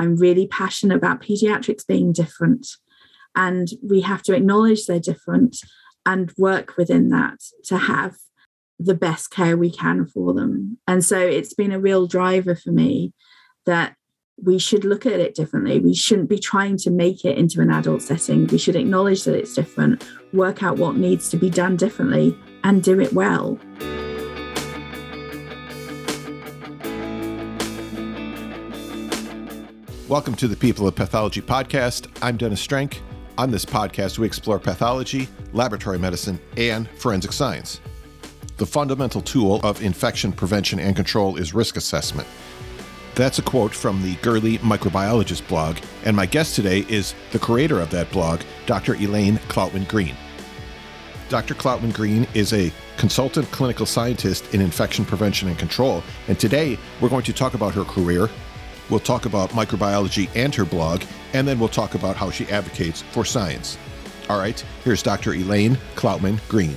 I'm really passionate about pediatrics being different. And we have to acknowledge they're different and work within that to have the best care we can for them. And so it's been a real driver for me that we should look at it differently. We shouldn't be trying to make it into an adult setting. We should acknowledge that it's different, work out what needs to be done differently, and do it well. Welcome to the People of Pathology podcast. I'm Dennis Strank. On this podcast, we explore pathology, laboratory medicine, and forensic science. The fundamental tool of infection prevention and control is risk assessment. That's a quote from the Girly Microbiologist blog, and my guest today is the creator of that blog, Dr. Elaine Cloutman Green. Dr. Cloutman Green is a consultant clinical scientist in infection prevention and control, and today we're going to talk about her career, We'll talk about microbiology and her blog, and then we'll talk about how she advocates for science. All right, here's Dr. Elaine Cloutman Green.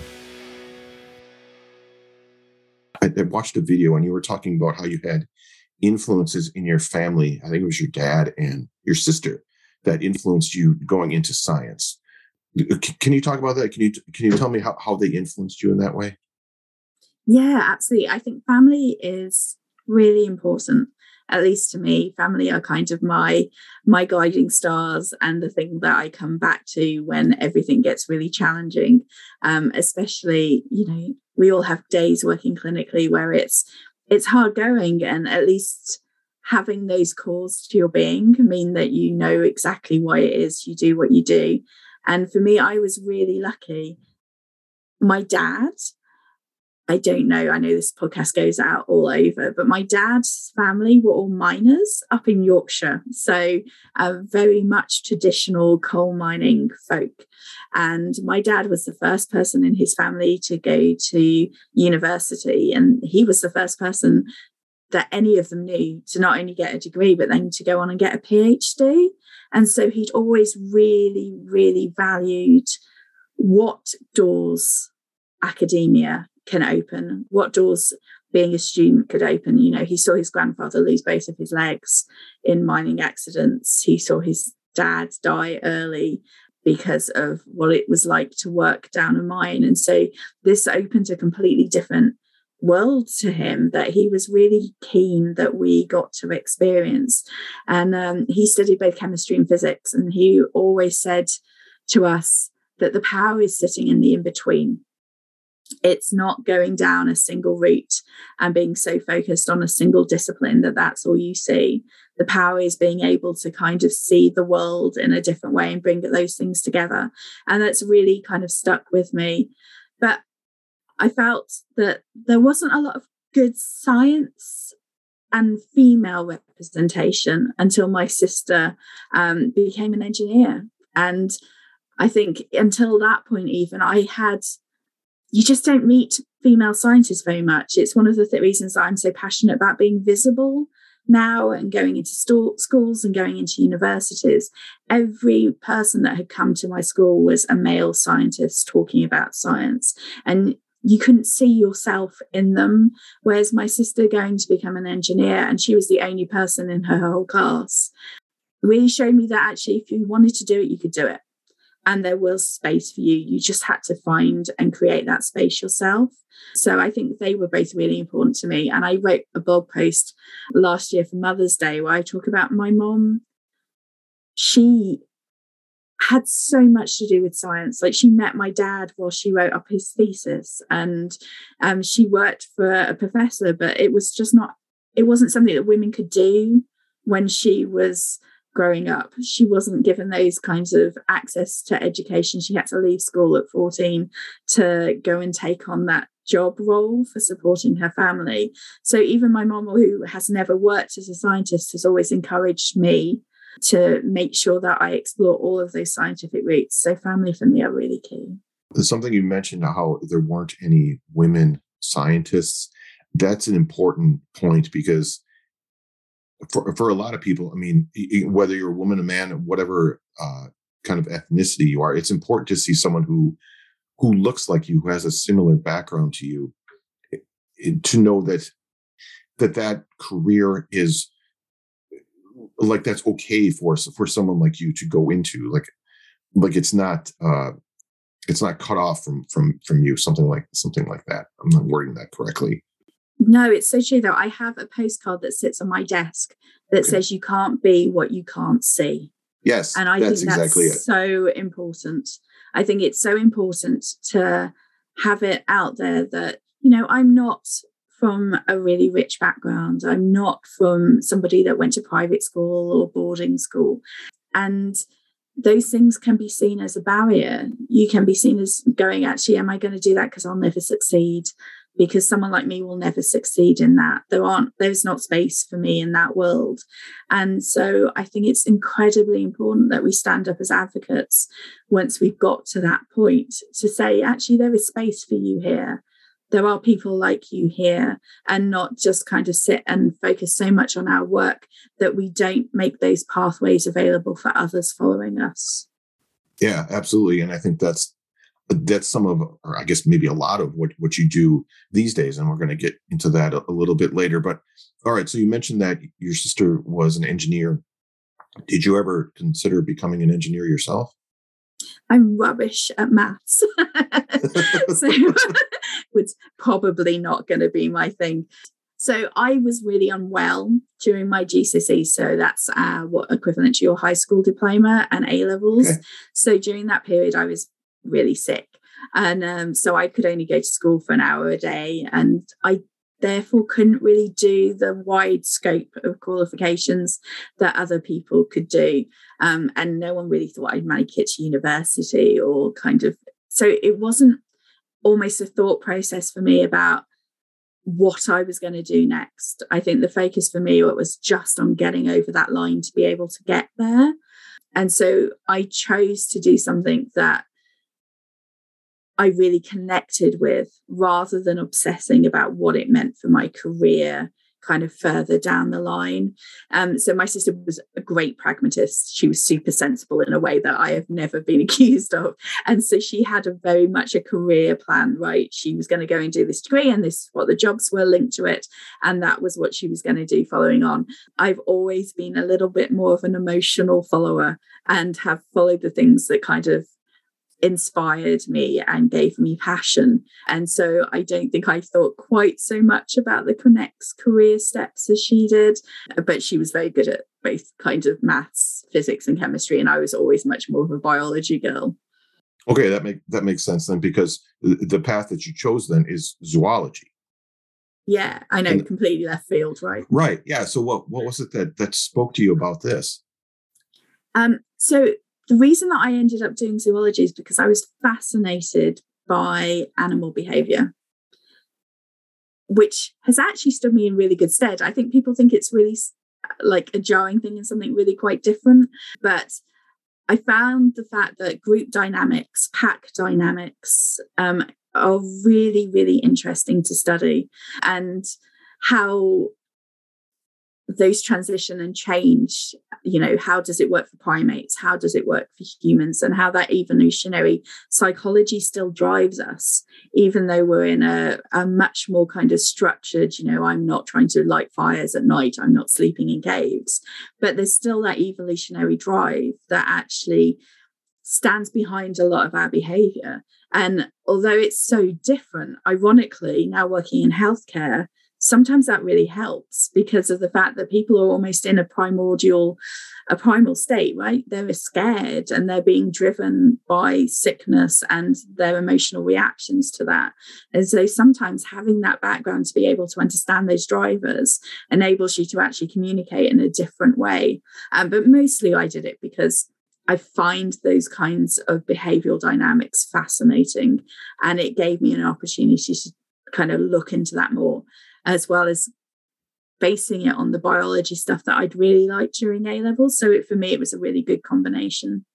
I, watched a video and you were talking about how you had influences in your family. I think it was your dad and your sister that influenced you going into science. Uh, can you talk about that? Can you can you tell me how, how they influenced you in that way? Yeah, absolutely. I think family is really important at least to me family are kind of my my guiding stars and the thing that i come back to when everything gets really challenging. Um, especially you know we all have days working clinically where it's it's hard going and at least having those calls to your being mean that you know exactly why it is you do what you do. And for me i was really lucky. My dad I don't know. I know this podcast goes out all over, but my dad's family were all miners up in Yorkshire. So, uh, very much traditional coal mining folk. And my dad was the first person in his family to go to university. And he was the first person that any of them knew to not only get a degree, but then to go on and get a PhD. And so, he'd always really, really valued what doors academia can open, what doors being a student could open. You know, he saw his grandfather lose both of his legs in mining accidents. He saw his dad die early because of what it was like to work down a mine. And so this opened a completely different world to him that he was really keen that we got to experience. And um, he studied both chemistry and physics. And he always said to us that the power is sitting in the in between it's not going down a single route and being so focused on a single discipline that that's all you see. The power is being able to kind of see the world in a different way and bring those things together. And that's really kind of stuck with me. But i felt that there wasn't a lot of good science and female representation until my sister um, became an engineer. And i think until that point even i had you just don't meet female scientists very much. It's one of the th- reasons I'm so passionate about being visible now and going into schools and going into universities. Every person that had come to my school was a male scientist talking about science. And you couldn't see yourself in them. Whereas my sister going to become an engineer, and she was the only person in her whole class, really showed me that actually, if you wanted to do it, you could do it and there was space for you. You just had to find and create that space yourself. So I think they were both really important to me. And I wrote a blog post last year for Mother's Day where I talk about my mom. She had so much to do with science. Like she met my dad while she wrote up his thesis, and um, she worked for a professor, but it was just not. It wasn't something that women could do when she was growing up. She wasn't given those kinds of access to education. She had to leave school at 14 to go and take on that job role for supporting her family. So even my mom, who has never worked as a scientist, has always encouraged me to make sure that I explore all of those scientific routes. So family for me are really key. There's something you mentioned how there weren't any women scientists. That's an important point because for for a lot of people, I mean, whether you're a woman, a man, whatever uh, kind of ethnicity you are, it's important to see someone who who looks like you, who has a similar background to you, to know that that that career is like that's okay for for someone like you to go into like like it's not uh it's not cut off from from from you something like something like that. I'm not wording that correctly no it's so true though i have a postcard that sits on my desk that okay. says you can't be what you can't see yes and i think that's exactly so important i think it's so important to have it out there that you know i'm not from a really rich background i'm not from somebody that went to private school or boarding school and those things can be seen as a barrier. You can be seen as going, actually, am I going to do that because I'll never succeed? Because someone like me will never succeed in that. There aren't, there's not space for me in that world. And so I think it's incredibly important that we stand up as advocates once we've got to that point to say, actually, there is space for you here there are people like you here and not just kind of sit and focus so much on our work that we don't make those pathways available for others following us yeah absolutely and i think that's that's some of or i guess maybe a lot of what what you do these days and we're going to get into that a, a little bit later but all right so you mentioned that your sister was an engineer did you ever consider becoming an engineer yourself I'm rubbish at maths. so it's probably not going to be my thing. So I was really unwell during my GCSE. So that's uh, what equivalent to your high school diploma and A levels. Okay. So during that period, I was really sick. And um, so I could only go to school for an hour a day. And I therefore couldn't really do the wide scope of qualifications that other people could do. Um, and no one really thought I'd make it to university or kind of. So it wasn't almost a thought process for me about what I was going to do next. I think the focus for me was just on getting over that line to be able to get there. And so I chose to do something that I really connected with rather than obsessing about what it meant for my career kind of further down the line. Um, so my sister was a great pragmatist. She was super sensible in a way that I have never been accused of. And so she had a very much a career plan, right? She was going to go and do this degree and this what the jobs were linked to it. And that was what she was going to do following on. I've always been a little bit more of an emotional follower and have followed the things that kind of inspired me and gave me passion. And so I don't think I thought quite so much about the next career steps as she did, but she was very good at both kind of maths, physics, and chemistry. And I was always much more of a biology girl. Okay, that make that makes sense then because the path that you chose then is zoology. Yeah, I know, and, completely left field, right? Right. Yeah. So what what was it that that spoke to you about this? Um, so the reason that I ended up doing zoology is because I was fascinated by animal behavior, which has actually stood me in really good stead. I think people think it's really like a jarring thing and something really quite different. But I found the fact that group dynamics, pack dynamics, um, are really, really interesting to study and how those transition and change you know how does it work for primates? How does it work for humans? And how that evolutionary psychology still drives us even though we're in a, a much more kind of structured you know i'm not trying to light fires at night i'm not sleeping in caves. But there's still that evolutionary drive that actually stands behind a lot of our behavior. And although it's so different ironically now working in healthcare sometimes that really helps because of the fact that people are almost in a primordial a primal state right? They're scared and they're being driven by sickness and their emotional reactions to that. And so sometimes having that background to be able to understand those drivers enables you to actually communicate in a different way. Um, but mostly i did it because I find those kinds of behavioral dynamics fascinating. And it gave me an opportunity to kind of look into that more as well as basing it on the biology stuff that I'd really liked during A levels. So it, for me, it was a really good combination.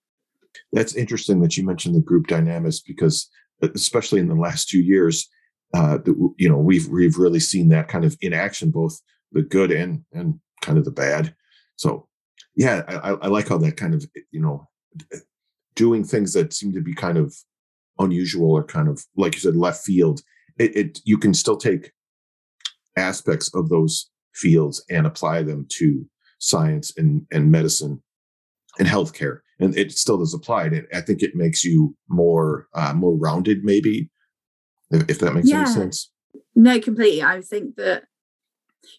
That's interesting that you mentioned the group dynamics because, especially in the last two years, uh, you know, we've we've really seen that kind of in action, both the good and and kind of the bad. So, yeah, I, I like how that kind of you know, doing things that seem to be kind of unusual or kind of like you said left field. It, it you can still take aspects of those fields and apply them to science and, and medicine and healthcare. And it still does apply. And I think it makes you more uh, more rounded, maybe, if, if that makes yeah. any sense. No, completely. I think that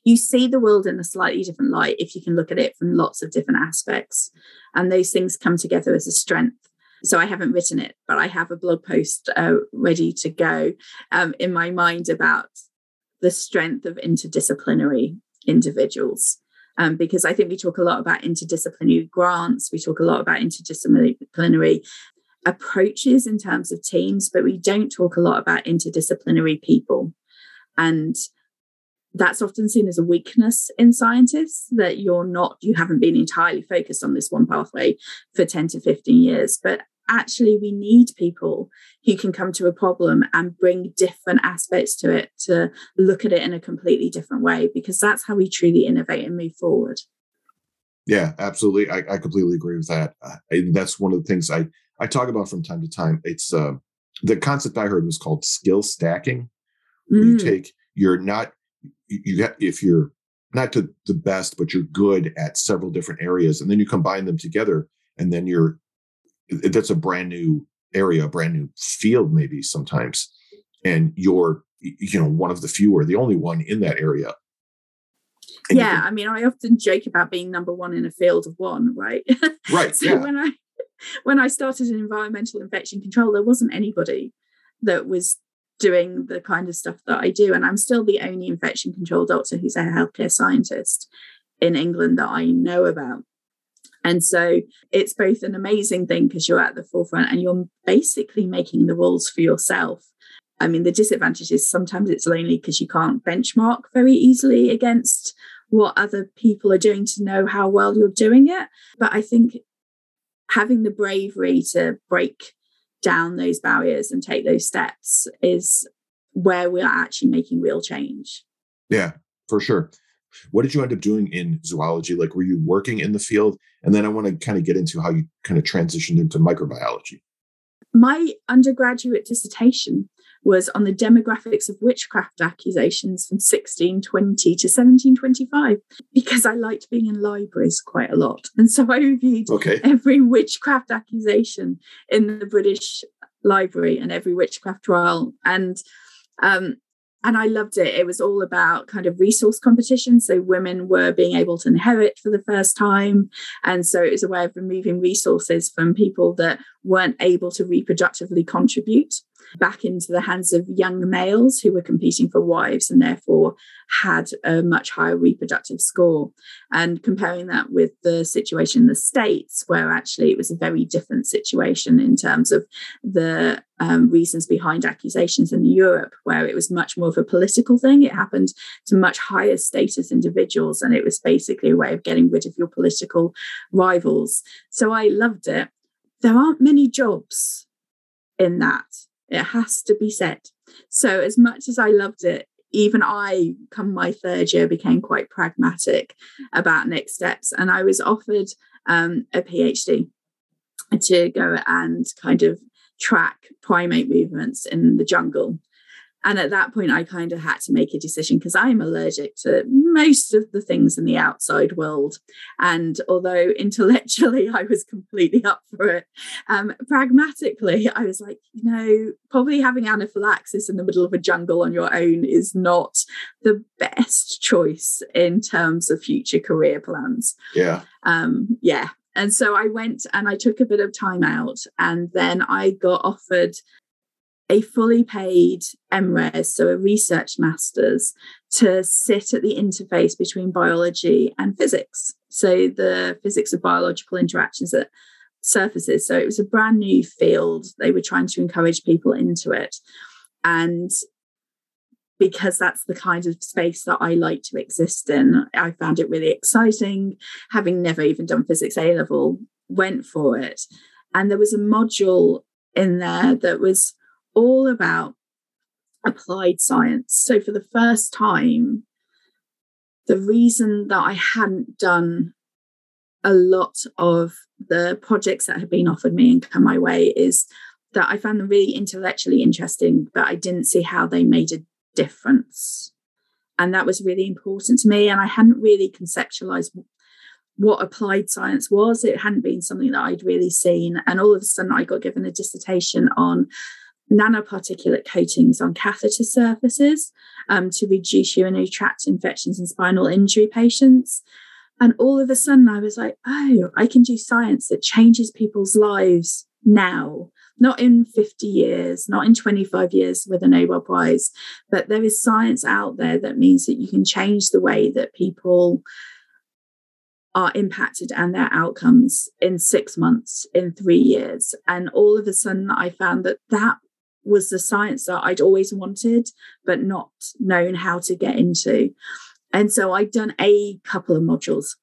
you see the world in a slightly different light if you can look at it from lots of different aspects. And those things come together as a strength. So I haven't written it, but I have a blog post uh, ready to go um, in my mind about the strength of interdisciplinary individuals. Um, because I think we talk a lot about interdisciplinary grants, we talk a lot about interdisciplinary approaches in terms of teams, but we don't talk a lot about interdisciplinary people. And that's often seen as a weakness in scientists that you're not, you haven't been entirely focused on this one pathway for 10 to 15 years. But actually we need people who can come to a problem and bring different aspects to it to look at it in a completely different way because that's how we truly innovate and move forward. Yeah absolutely. I, I completely agree with that. Uh, that's one of the things i i talk about from time to time. It's uh, the concept i heard was called skill stacking. Mm. you take you're not you, have, if you're not to the best but you're good at several different areas and then you combine them together and then you're that's a brand new area, a brand new field, maybe sometimes, and you're you know one of the few or the only one in that area. And yeah, can, I mean, I often joke about being number one in a field of one, right? Right. so yeah. when I when I started in environmental infection control, there wasn't anybody that was doing the kind of stuff that I do, and I'm still the only infection control doctor who's a healthcare scientist in England that I know about. And so it's both an amazing thing because you're at the forefront and you're basically making the rules for yourself. I mean, the disadvantage is sometimes it's lonely because you can't benchmark very easily against what other people are doing to know how well you're doing it. But I think having the bravery to break down those barriers and take those steps is where we are actually making real change. Yeah, for sure. What did you end up doing in zoology? Like, were you working in the field? And then I want to kind of get into how you kind of transitioned into microbiology. My undergraduate dissertation was on the demographics of witchcraft accusations from 1620 to 1725 because I liked being in libraries quite a lot. And so I reviewed okay. every witchcraft accusation in the British Library and every witchcraft trial. And um, and I loved it. It was all about kind of resource competition. So women were being able to inherit for the first time. And so it was a way of removing resources from people that weren't able to reproductively contribute back into the hands of young males who were competing for wives and therefore had a much higher reproductive score. And comparing that with the situation in the States, where actually it was a very different situation in terms of the um, reasons behind accusations in Europe, where it was much more of a political thing. It happened to much higher status individuals, and it was basically a way of getting rid of your political rivals. So I loved it. There aren't many jobs in that it has to be said. So, as much as I loved it, even I, come my third year, became quite pragmatic about next steps. And I was offered um, a PhD to go and kind of track primate movements in the jungle. And at that point, I kind of had to make a decision because I'm allergic to most of the things in the outside world. And although intellectually I was completely up for it, um, pragmatically, I was like, you know, probably having anaphylaxis in the middle of a jungle on your own is not the best choice in terms of future career plans. Yeah. Um, yeah. And so I went and I took a bit of time out, and then I got offered a fully paid MRes, so a research master's, to sit at the interface between biology and physics. So the physics of biological interactions that surfaces. So it was a brand new field. They were trying to encourage people into it. And because that's the kind of space that I like to exist in, I found it really exciting. Having never even done physics A level, went for it. And there was a module in there that was all about applied science. So, for the first time, the reason that I hadn't done a lot of the projects that had been offered me and come my way is that I found them really intellectually interesting, but I didn't see how they made a difference. And that was really important to me. And I hadn't really conceptualized what applied science was. It hadn't been something that I'd really seen. And all of a sudden, I got given a dissertation on nanoparticulate coatings on catheter surfaces um, to reduce urinary tract infections in spinal injury patients. And all of a sudden, I was like, oh, I can do science that changes people's lives now, not in 50 years, not in 25 years with a Nobel Prize, but there is science out there that means that you can change the way that people are impacted and their outcomes in six months, in three years. And all of a sudden, I found that that was the science that I'd always wanted, but not known how to get into. And so I'd done a couple of modules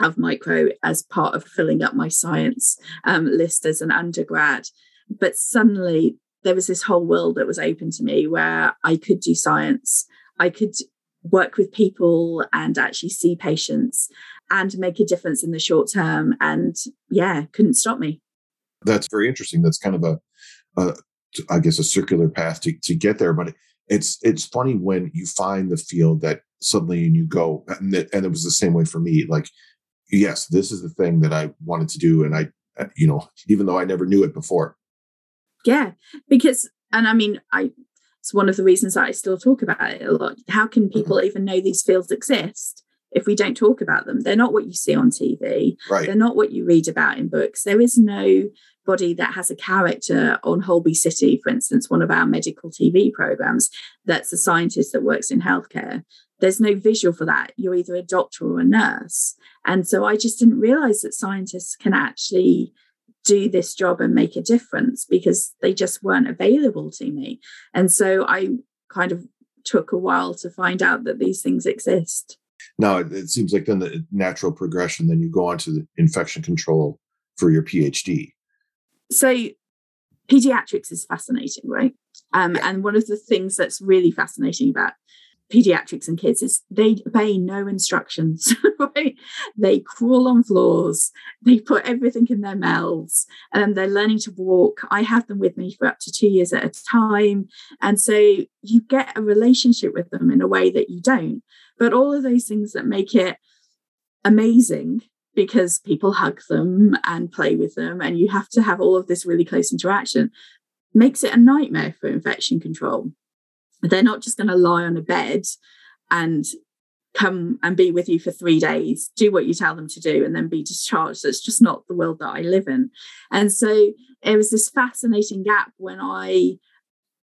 of micro as part of filling up my science um, list as an undergrad. But suddenly there was this whole world that was open to me where I could do science. I could work with people and actually see patients and make a difference in the short term. And yeah, couldn't stop me. That's very interesting. That's kind of a, a I guess, a circular path to, to get there. But it's it's funny when you find the field that suddenly and you go, and it, and it was the same way for me. Like, yes, this is the thing that I wanted to do, and I, uh, you know, even though I never knew it before. Yeah, because, and I mean, I it's one of the reasons that I still talk about it a lot. How can mm-hmm. people even know these fields exist if we don't talk about them? They're not what you see on TV. Right. They're not what you read about in books. There is no body that has a character on Holby City, for instance, one of our medical TV programs, that's a scientist that works in healthcare. There's no visual for that. You're either a doctor or a nurse. And so I just didn't realize that scientists can actually do this job and make a difference because they just weren't available to me. And so I kind of took a while to find out that these things exist. Now, it, it seems like then the natural progression, then you go on to the infection control for your PhD. So, pediatrics is fascinating, right? Um, and one of the things that's really fascinating about pediatrics and kids is they obey no instructions right? They crawl on floors they put everything in their mouths and they're learning to walk. I have them with me for up to two years at a time. And so you get a relationship with them in a way that you don't. But all of those things that make it amazing because people hug them and play with them and you have to have all of this really close interaction makes it a nightmare for infection control they're not just going to lie on a bed and come and be with you for three days, do what you tell them to do, and then be discharged. That's just not the world that I live in. And so it was this fascinating gap when I,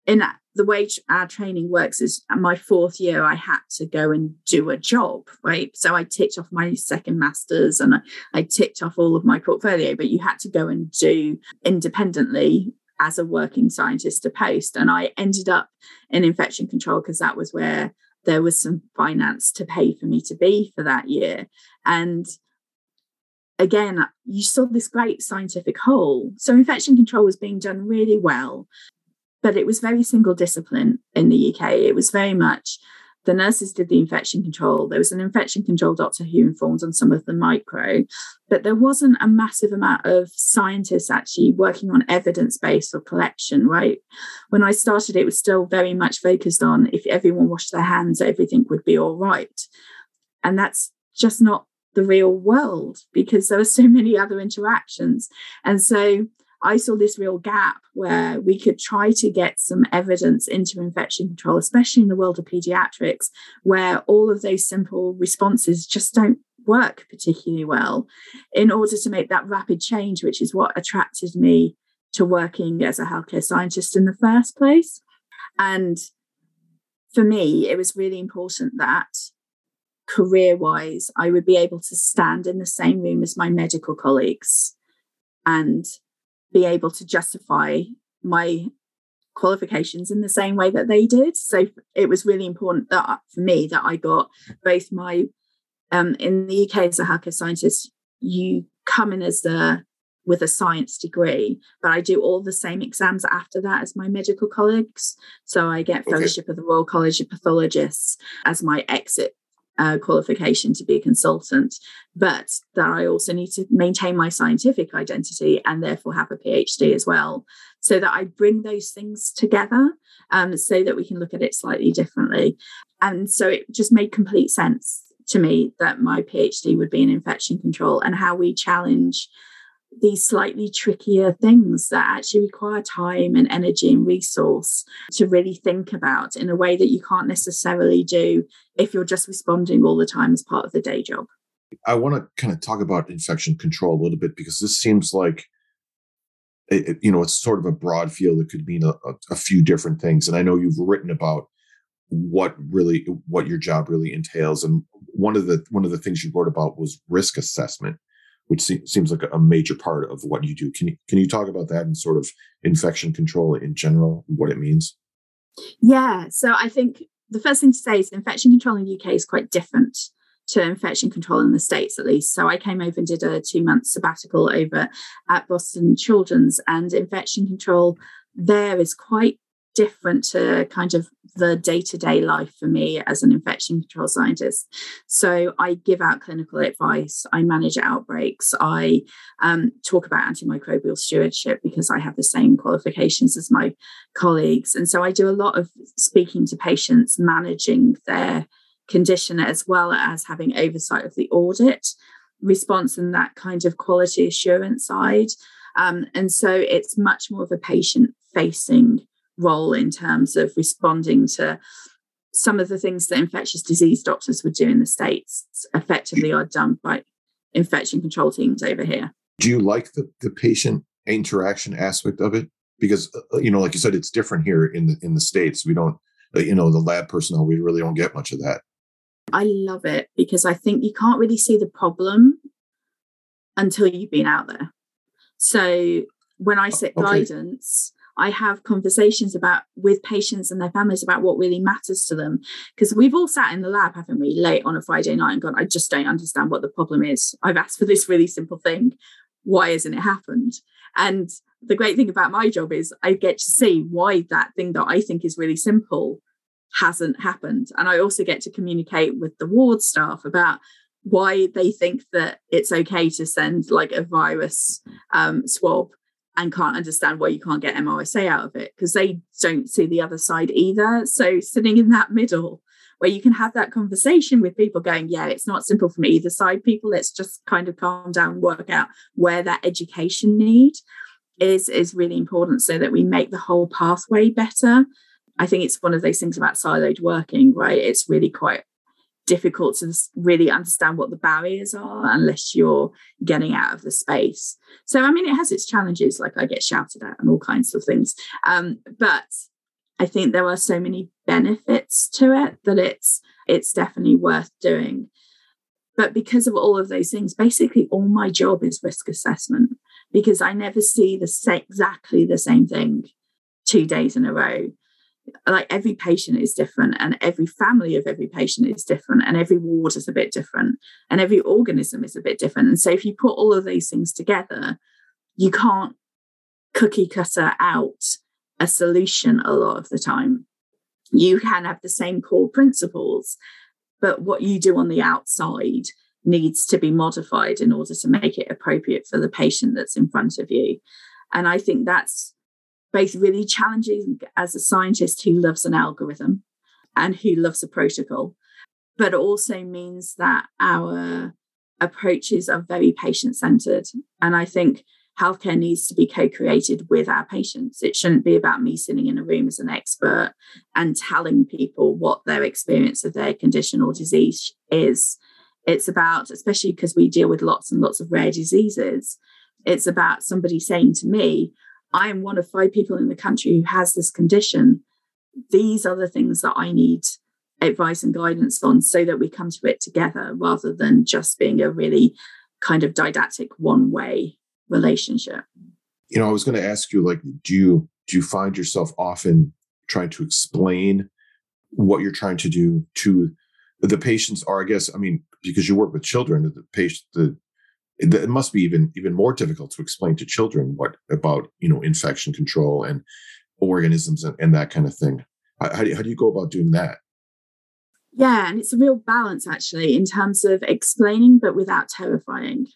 in the way our training works, is uh, my fourth year, I had to go and do a job, right? So I ticked off my second master's and I, I ticked off all of my portfolio, but you had to go and do independently as a working scientist to post. And I ended up in infection control because that was where there was some finance to pay for me to be for that year. And again, you saw this great scientific hole. So infection control was being done really well, but it was very single discipline in the UK. It was very much the nurses did the infection control. There was an infection control doctor who informed on some of the micro, but there wasn't a massive amount of scientists actually working on evidence base or collection, right? When I started, it was still very much focused on if everyone washed their hands, everything would be all right. And that's just not the real world because there are so many other interactions. And so I saw this real gap where we could try to get some evidence into infection control, especially in the world of pediatrics, where all of those simple responses just don't work particularly well, in order to make that rapid change, which is what attracted me to working as a healthcare scientist in the first place. And for me, it was really important that career wise, I would be able to stand in the same room as my medical colleagues and be able to justify my qualifications in the same way that they did. So it was really important that for me that I got both my um, in the UK as a healthcare scientist, you come in as the with a science degree, but I do all the same exams after that as my medical colleagues. So I get fellowship okay. of the Royal College of Pathologists as my exit uh, qualification to be a consultant, but that I also need to maintain my scientific identity and therefore have a PhD as well. So that I bring those things together um, so that we can look at it slightly differently. And so it just made complete sense to me that my PhD would be in infection control and how we challenge these slightly trickier things that actually require time and energy and resource to really think about in a way that you can't necessarily do if you're just responding all the time as part of the day job. I want to kind of talk about infection control a little bit because this seems like it, you know it's sort of a broad field that could mean a, a, few different things and i know you've written about what really what your job really entails and one of the one of the things you wrote about was risk assessment which se- seems like a major part of what you do can you can you talk about that and sort of infection control in general what it means yeah so i think the first thing to say is infection control in the uk is quite different to infection control in the States, at least. So I came over and did a two month sabbatical over at Boston Children's, and infection control there is quite different to kind of the day-to-day life for me as an infection control scientist so i give out clinical advice i manage outbreaks i um, talk about antimicrobial stewardship because i have the same qualifications as my colleagues and so i do a lot of speaking to patients managing their condition as well as having oversight of the audit response and that kind of quality assurance side. Um, and so it's much more of a patient facing role in terms of responding to some of the things that infectious disease doctors would do in the States effectively are done by infection control teams over here. Do you like the, the patient interaction aspect of it? Because, uh, you know, like you said, it's different here in the, in the States. We don't, uh, you know, the lab personnel, we really don't get much of that. I love it because I think you can't really see the problem until you've been out there. So when I set okay. guidance, I have conversations about with patients and their families about what really matters to them. Because we've all sat in the lab, haven't we, late on a Friday night and gone, I just don't understand what the problem is. I've asked for this really simple thing. Why hasn't it happened? And the great thing about my job is I get to see why that thing that I think is really simple hasn't happened. And I also get to communicate with the ward staff about why they think that it's okay to send like a virus um, swab and can't understand why you can't get MRSA out of it because they don't see the other side either. So sitting in that middle where you can have that conversation with people going, yeah, it's not simple from either side, people. Let's just kind of calm down, work out where that education need is is really important so that we make the whole pathway better I think it's one of those things about siloed working, right? It's really quite difficult to really understand what the barriers are unless you're getting out of the space. So, I mean, it has its challenges, like I get shouted at and all kinds of things. Um, but I think there are so many benefits to it that it's it's definitely worth doing. But because of all of those things, basically all my job is risk assessment because I never see the exactly the same thing two days in a row like every patient is different and every family of every patient is different and every ward is a bit different and every organism is a bit different. And so if you put all of these things together you can't cookie cutter out a solution a lot of the time. You can have the same core principles but what you do on the outside needs to be modified in order to make it appropriate for the patient that's in front of you. And i think that's both really challenging as a scientist who loves an algorithm and who loves a protocol, but also means that our approaches are very patient centered. And I think healthcare needs to be co created with our patients. It shouldn't be about me sitting in a room as an expert and telling people what their experience of their condition or disease is. It's about, especially because we deal with lots and lots of rare diseases, it's about somebody saying to me, I am one of five people in the country who has this condition. These are the things that I need advice and guidance on so that we come to it together rather than just being a really kind of didactic one way relationship. You know, I was going to ask you like do you do you find yourself often trying to explain what you're trying to do to the patients or I guess I mean because you work with children the patient the it must be even even more difficult to explain to children what about you know infection control and organisms and, and that kind of thing. How, do you, how do you go about doing that? Yeah and it's a real balance actually in terms of explaining but without terrifying.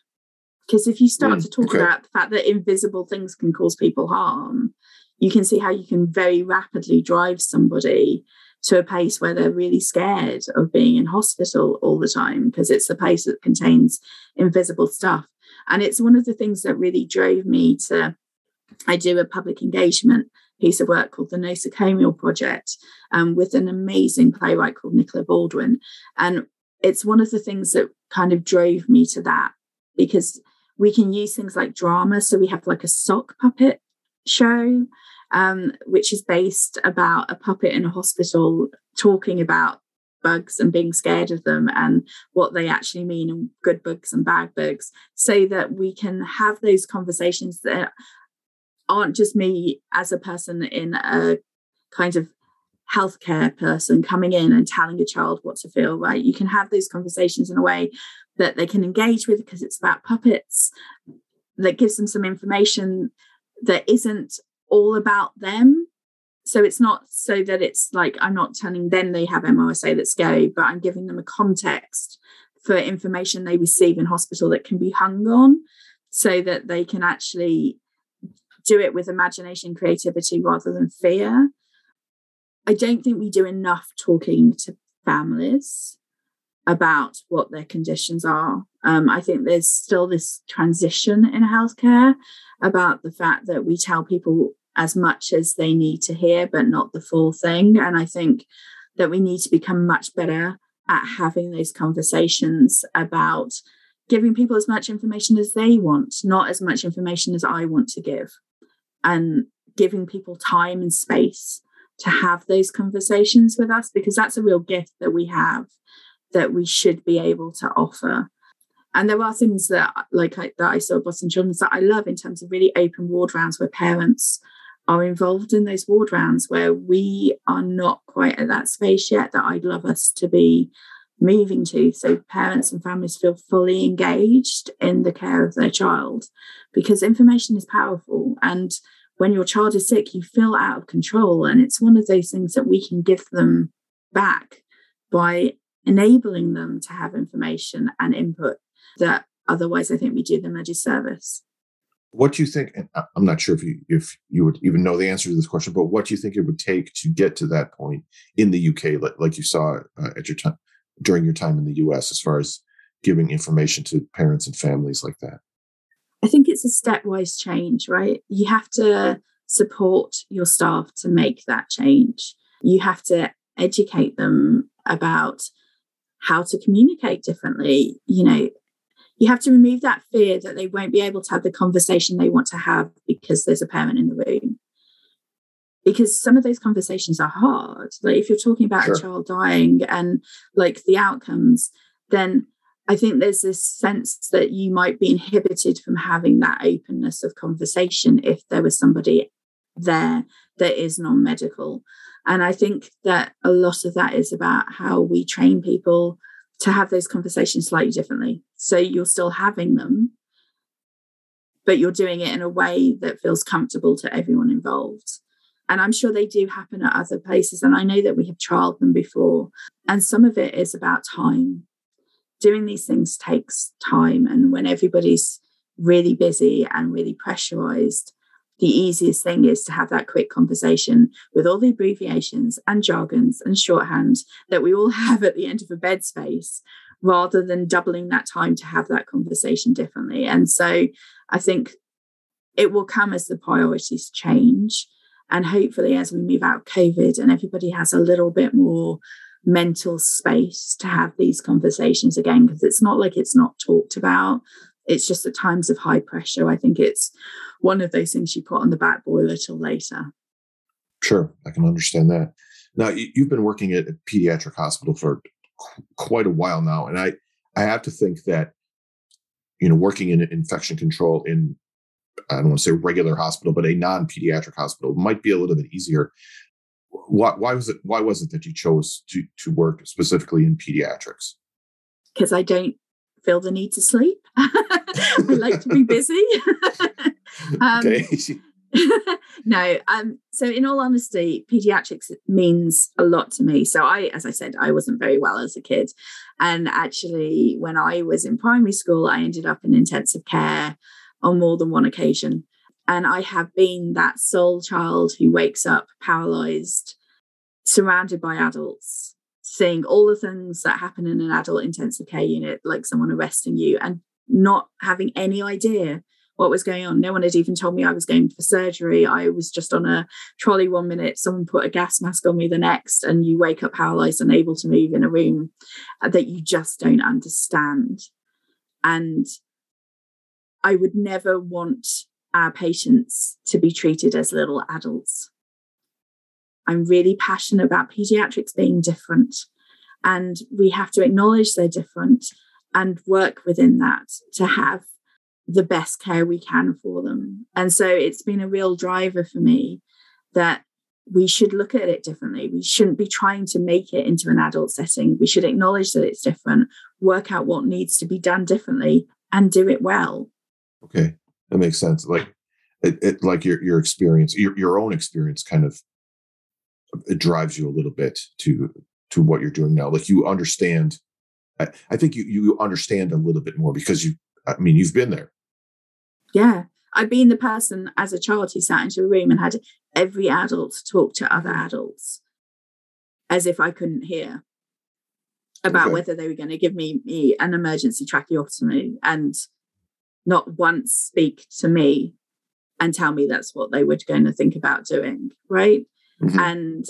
Because if you start mm, to talk okay. about the fact that invisible things can cause people harm you can see how you can very rapidly drive somebody to a place where they're really scared of being in hospital all the time because it's the place that contains invisible stuff. And it's one of the things that really drove me to. I do a public engagement piece of work called the Nosocomial Project um, with an amazing playwright called Nicola Baldwin. And it's one of the things that kind of drove me to that because we can use things like drama. So we have like a sock puppet show, um, which is based about a puppet in a hospital talking about bugs and being scared of them and what they actually mean and good bugs and bad bugs so that we can have those conversations that aren't just me as a person in a kind of healthcare person coming in and telling a child what to feel right? You can have those conversations in a way that they can engage with because it's about puppets that gives them some information that isn't all about them so it's not so that it's like i'm not telling them they have MRSA that's scary but i'm giving them a context for information they receive in hospital that can be hung on so that they can actually do it with imagination creativity rather than fear i don't think we do enough talking to families about what their conditions are. Um, I think there's still this transition in healthcare about the fact that we tell people as much as they need to hear, but not the full thing. And I think that we need to become much better at having those conversations about giving people as much information as they want, not as much information as I want to give, and giving people time and space to have those conversations with us because that's a real gift that we have that we should be able to offer. And there are things that, like I, that I saw Boston Children's, that I love in terms of really open ward rounds where parents are involved in those ward rounds, where we are not quite at that space yet that I'd love us to be moving to. So parents and families feel fully engaged in the care of their child because information is powerful. And when your child is sick, you feel out of control. And it's one of those things that we can give them back by enabling them to have information and input that otherwise I think we do them a disservice. What do you think? And I'm not sure if you if you would even know the answer to this question, but what do you think it would take to get to that point in the UK, like, like you saw uh, at your time during your time in the US, as far as giving information to parents and families like that? I think it's a stepwise change, right? You have to support your staff to make that change. You have to educate them about how to communicate differently. You know, you have to remove that fear that they won't be able to have the conversation they want to have because there's a parent in the room. Because some of those conversations are hard. Like if you're talking about sure. a child dying and like the outcomes, then I think there's this sense that you might be inhibited from having that openness of conversation if there was somebody there that is non medical. And I think that a lot of that is about how we train people to have those conversations slightly differently. So you're still having them, but you're doing it in a way that feels comfortable to everyone involved. And I'm sure they do happen at other places. And I know that we have trialed them before. And some of it is about time. Doing these things takes time. And when everybody's really busy and really pressurized, the easiest thing is to have that quick conversation with all the abbreviations and jargons and shorthand that we all have at the end of a bed space rather than doubling that time to have that conversation differently. And so I think it will come as the priorities change. And hopefully, as we move out of COVID and everybody has a little bit more mental space to have these conversations again, because it's not like it's not talked about. It's just at times of high pressure. I think it's one of those things you put on the back boiler till later. Sure, I can understand that. Now you've been working at a pediatric hospital for quite a while now, and I I have to think that you know working in infection control in I don't want to say regular hospital, but a non-pediatric hospital might be a little bit easier. Why, why was it? Why was it that you chose to to work specifically in pediatrics? Because I don't feel the need to sleep. I like to be busy. um, okay. no, um, so in all honesty, pediatrics means a lot to me. So I, as I said, I wasn't very well as a kid. And actually, when I was in primary school, I ended up in intensive care on more than one occasion. And I have been that sole child who wakes up paralyzed surrounded by adults, seeing all the things that happen in an adult intensive care unit, like someone arresting you, and not having any idea what was going on. No one had even told me I was going for surgery. I was just on a trolley one minute, someone put a gas mask on me the next, and you wake up paralyzed, unable to move in a room uh, that you just don't understand. And I would never want our patients to be treated as little adults. I'm really passionate about pediatrics being different, and we have to acknowledge they're different and work within that to have the best care we can for them. And so it's been a real driver for me that we should look at it differently. We shouldn't be trying to make it into an adult setting. We should acknowledge that it's different, work out what needs to be done differently, and do it well. Okay, that makes sense. Like, it, it like your your experience, your your own experience, kind of it drives you a little bit to to what you're doing now. Like you understand. I, I think you you understand a little bit more because you. I mean, you've been there yeah. I've been the person as a child who sat into a room and had every adult talk to other adults as if I couldn't hear about okay. whether they were going to give me, me an emergency tracheotomy and not once speak to me and tell me that's what they were going to think about doing right mm-hmm. and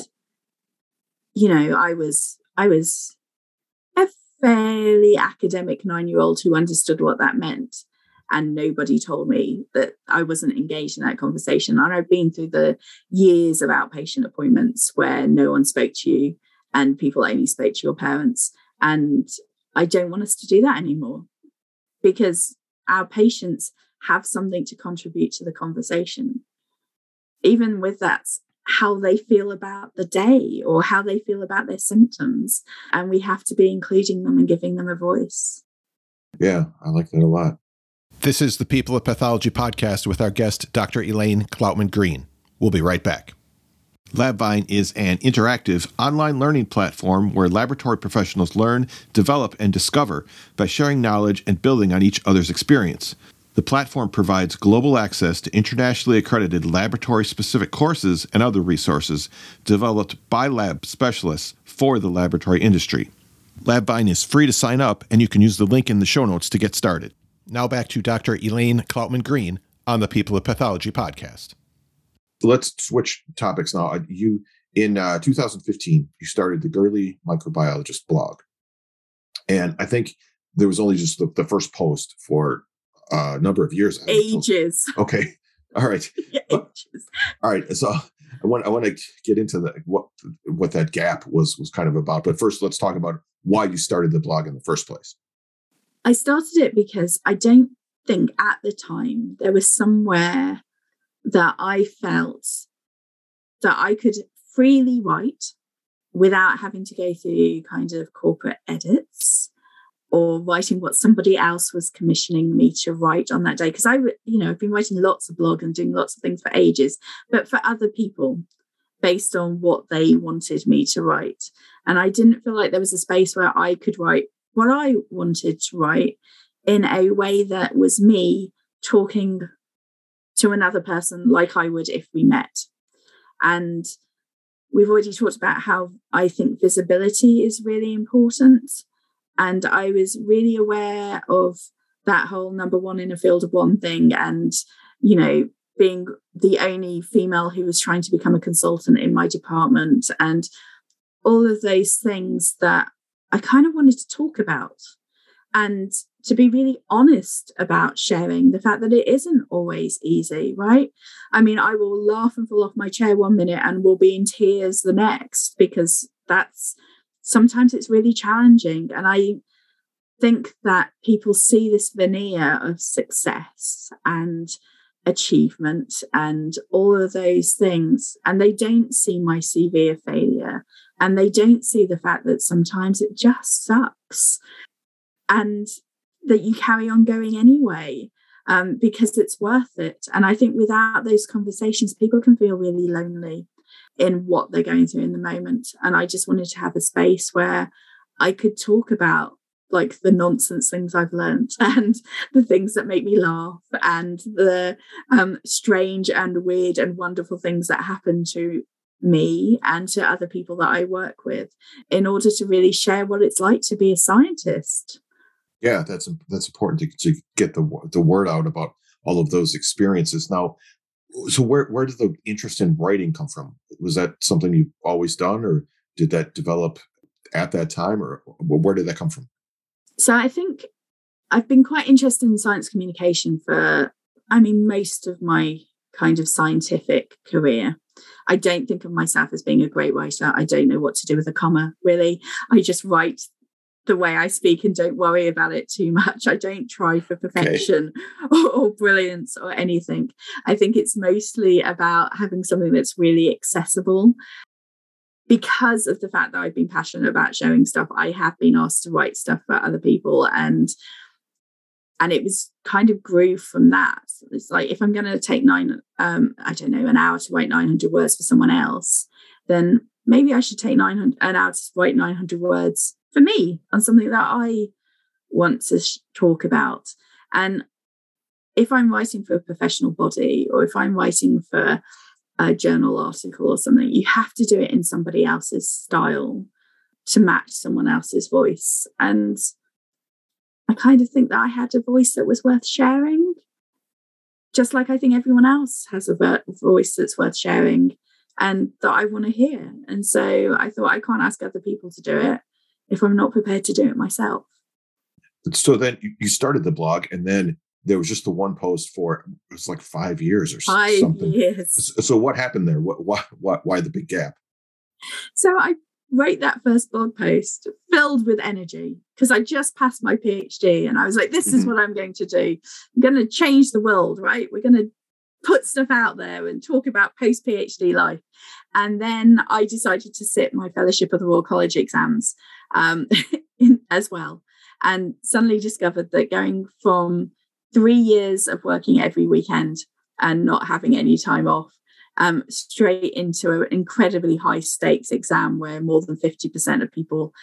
you know i was i was a fairly academic nine year old who understood what that meant and nobody told me that I wasn't engaged in that conversation. And I've been through the years of outpatient appointments where no one spoke to you and people only spoke to your parents. And I don't want us to do that anymore because our patients have something to contribute to the conversation. Even with that, how they feel about the day or how they feel about their symptoms. And we have to be including them and giving them a voice. Yeah, I like that a lot. This is the People of Pathology podcast with our guest, Dr. Elaine Cloutman Green. We'll be right back. LabVine is an interactive online learning platform where laboratory professionals learn, develop, and discover by sharing knowledge and building on each other's experience. The platform provides global access to internationally accredited laboratory specific courses and other resources developed by lab specialists for the laboratory industry. LabVine is free to sign up, and you can use the link in the show notes to get started. Now back to Dr. Elaine Cloutman Green on the People of Pathology podcast. Let's switch topics now. Uh, you in uh, 2015, you started the Girly Microbiologist blog, and I think there was only just the, the first post for uh, a number of years. Ages. Okay. All right. yeah, ages. All right. So I want I want to get into the what what that gap was was kind of about. But first, let's talk about why you started the blog in the first place. I started it because I don't think at the time there was somewhere that I felt that I could freely write without having to go through kind of corporate edits or writing what somebody else was commissioning me to write on that day. Because i you know i've been writing lots of blogs and doing lots of things for ages but for other people based on what they wanted me to write. And i didn't feel like there was a space where i could write what I wanted to write in a way that was me talking to another person like I would if we met. And we've already talked about how I think visibility is really important. And I was really aware of that whole number one in a field of one thing and, you know, being the only female who was trying to become a consultant in my department and all of those things that I kind of wanted to talk about and to be really honest about sharing the fact that it isn't always easy, right? I mean, I will laugh and fall off my chair one minute and will be in tears the next because that's sometimes it's really challenging. And I think that people see this veneer of success and achievement and all of those things, and they don't see my CV of failure and they don't see the fact that sometimes it just sucks and that you carry on going anyway um, because it's worth it. And I think without those conversations, people can feel really lonely in what they're going through in the moment. And I just wanted to have a space where I could talk about like the nonsense things I've learned and the things that make me laugh and the um, strange and weird and wonderful things that happen to me and to other people that I work with in order to really share what it's like to be a scientist. Yeah, that's that's important to, to get the the word out about all of those experiences. Now, so where where did the interest in writing come from? Was that something you've always done, or did that develop at that time, or where did that come from? So I think I've been quite interested in science communication for, I mean, most of my kind of scientific career. I don't think of myself as being a great writer. I don't know what to do with a comma, really. I just write the way I speak and don't worry about it too much. I don't try for perfection okay. or, or, brilliance or anything. I think it's mostly about having something that's really accessible. Because of the fact that I've been passionate about showing stuff, I have been asked to write stuff for other people and and it was kind of grew from that. It's like if I'm going to take nine, um, I don't know, an hour to write 900 words for someone else, then maybe I should take 900 an hour to write 900 words for me on something that I want to sh- talk about. And if I'm writing for a professional body or if I'm writing for a journal article or something, you have to do it in somebody else's style to match someone else's voice. And I kind of think that I had a voice that was worth sharing, just like I think everyone else has a voice that's worth sharing and that I want to hear. And so I thought I can't ask other people to do it if I'm not prepared to do it myself. So then you started the blog and then there was just the one post for it was like five years or five something. Years. So what happened there? What, why, why, why the big gap? So I wrote that first blog post filled with energy because I just passed my PhD and I was like, this is mm-hmm. what I'm going to do. I'm going to change the world, right? We're going to put stuff out there and talk about post PhD life. And then I decided to sit my Fellowship of the Royal College exams um, in, as well. And suddenly discovered that going from three years of working every weekend and not having any time off um, straight into an incredibly high stakes exam where more than 50% of people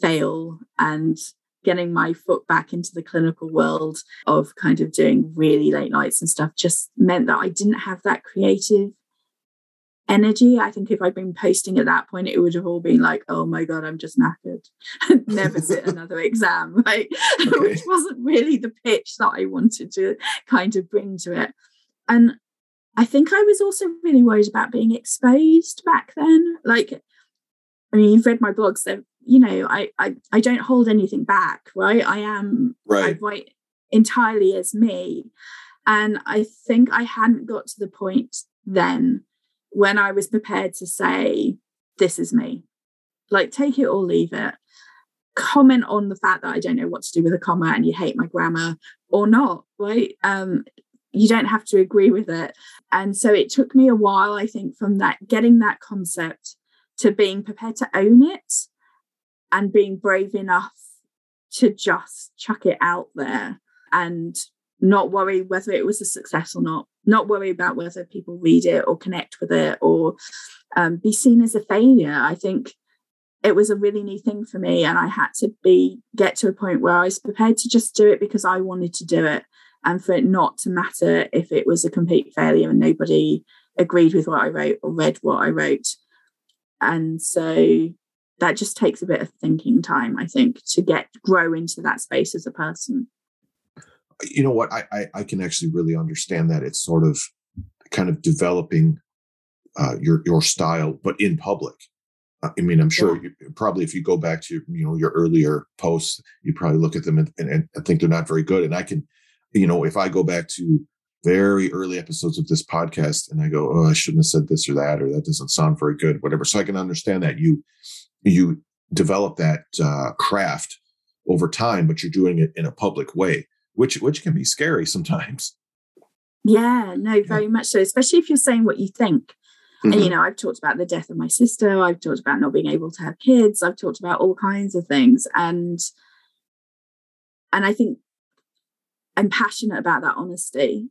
fail and getting my foot back into the clinical world of kind of doing really late nights and stuff just meant that I didn't have that creative energy. I think if I'd been posting at that point, it would have all been like, oh my God, I'm just knackered. Never sit another exam, right? Okay. Which wasn't really the pitch that I wanted to kind of bring to it. And I think I was also really worried about being exposed back then. Like, I mean, you've read my blogs, so you know, I I, I don't hold anything back, right? I am right. I write entirely as me. And I think I hadn't got to the point then when I was prepared to say, this is me. Like, take it or leave it. Comment on the fact that I don't know what to do with a comma and you hate my grammar or not, right? Um, you don't have to agree with it. And so it took me a while, I think, from that getting that concept to being prepared to own it and being brave enough to just chuck it out there and not worry whether it was a success or not, not worry about whether people read it or connect with it or um, be seen as a failure. I think it was a really new thing for me and I had to be get to a point where I was prepared to just do it because I wanted to do it and for it not to matter if it was a complete failure and nobody agreed with what I wrote or read what I wrote. And so that just takes a bit of thinking time, I think, to get grow into that space as a person. You know what? I I, I can actually really understand that. It's sort of kind of developing uh, your your style, but in public. I mean, I'm sure yeah. you, probably if you go back to you know your earlier posts, you probably look at them and, and, and think they're not very good. And I can you know, if I go back to very early episodes of this podcast and I go, oh, I shouldn't have said this or that, or that doesn't sound very good, whatever. So I can understand that you you develop that uh, craft over time, but you're doing it in a public way, which which can be scary sometimes. Yeah, no, very yeah. much so. Especially if you're saying what you think. Mm-hmm. And you mm-hmm. know, I've talked about the death of my sister. I've talked about not being able to have kids. I've talked about all kinds of things, and and I think I'm passionate about that honesty.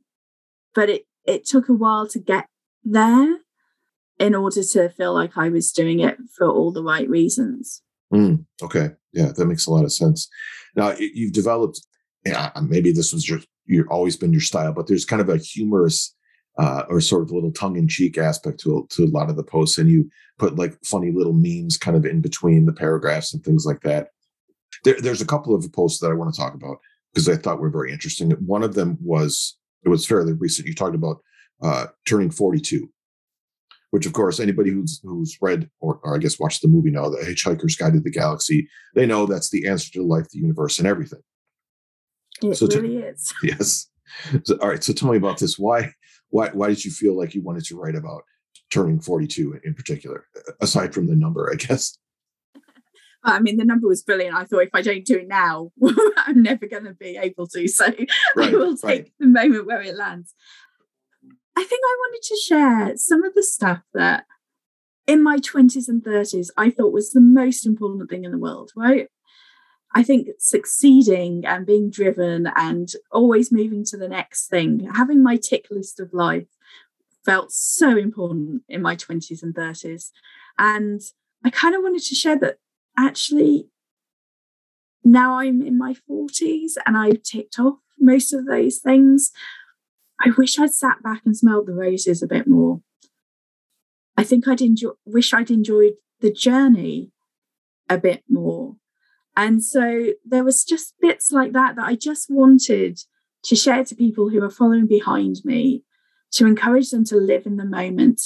But it it took a while to get there in order to feel like I was doing it for all the right reasons. Mm, okay. Yeah, that makes a lot of sense. Now you've developed, yeah, maybe this was your you've always been your style, but there's kind of a humorous uh, or sort of little tongue-in-cheek aspect to to a lot of the posts, and you put like funny little memes kind of in between the paragraphs and things like that. There, there's a couple of posts that I want to talk about because I thought were very interesting. One of them was it was fairly recent. You talked about uh, turning 42, which of course anybody who's who's read or, or, I guess watched the movie now, The Hitchhiker's Guide to the Galaxy, they know that's the answer to life, the universe, and everything. It so really t- is. Yes. So, all right. So tell me about this. Why why why did you feel like you wanted to write about turning 42 in particular, aside from the number, I guess? I mean, the number was brilliant. I thought if I don't do it now, I'm never going to be able to. So right, I will take right. the moment where it lands. I think I wanted to share some of the stuff that in my 20s and 30s I thought was the most important thing in the world, right? I think succeeding and being driven and always moving to the next thing, having my tick list of life felt so important in my 20s and 30s. And I kind of wanted to share that actually now I'm in my 40s and I've ticked off most of those things. I wish I'd sat back and smelled the roses a bit more. I think I'd enjoy wish I'd enjoyed the journey a bit more. And so there was just bits like that that I just wanted to share to people who are following behind me to encourage them to live in the moment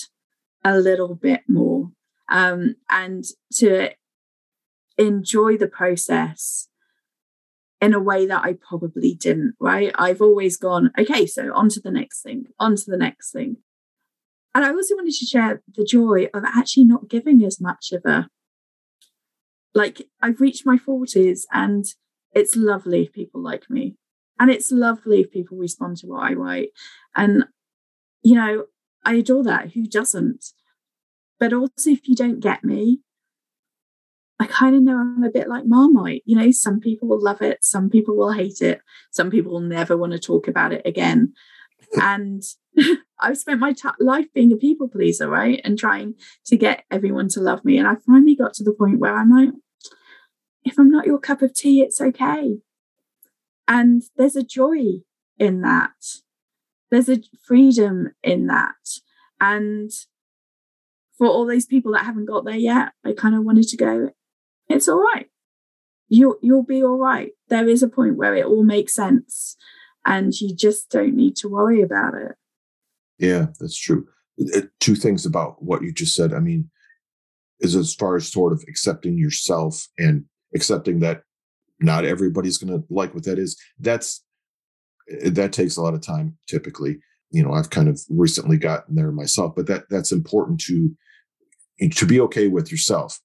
a little bit more um, and to enjoy the process in a way that I probably didn't, right? I've always gone, okay, so on to the next thing, on to the next thing. And I also wanted to share the joy of actually not giving as much of a, like, I've reached my 40s and it's lovely if people like me. And it's lovely if people respond to what I write. And, you know, I adore that. Who doesn't? But also, if you don't get me, I kind of know I'm a bit like Marmite. You know, some people will love it, some people will hate it, some people will never want to talk about it again. and I've spent my t- life being a people pleaser, right? And trying to get everyone to love me. And I finally got to the point where I'm like, if I'm not your cup of tea, it's okay. And there's a joy in that. There's a freedom in that. And for all those people that haven't got there yet, I kind of wanted to go, it's all right. You'll you'll be all right. There is a point where it all makes sense, and you just don't need to worry about it. Yeah, that's true. Uh, two things about what you just said. I mean, is as far as sort of accepting yourself and accepting that not everybody's going to like what that is. That's uh, that takes a lot of time typically. You know, I've kind of recently gotten there myself, but that that's important to to be okay with yourself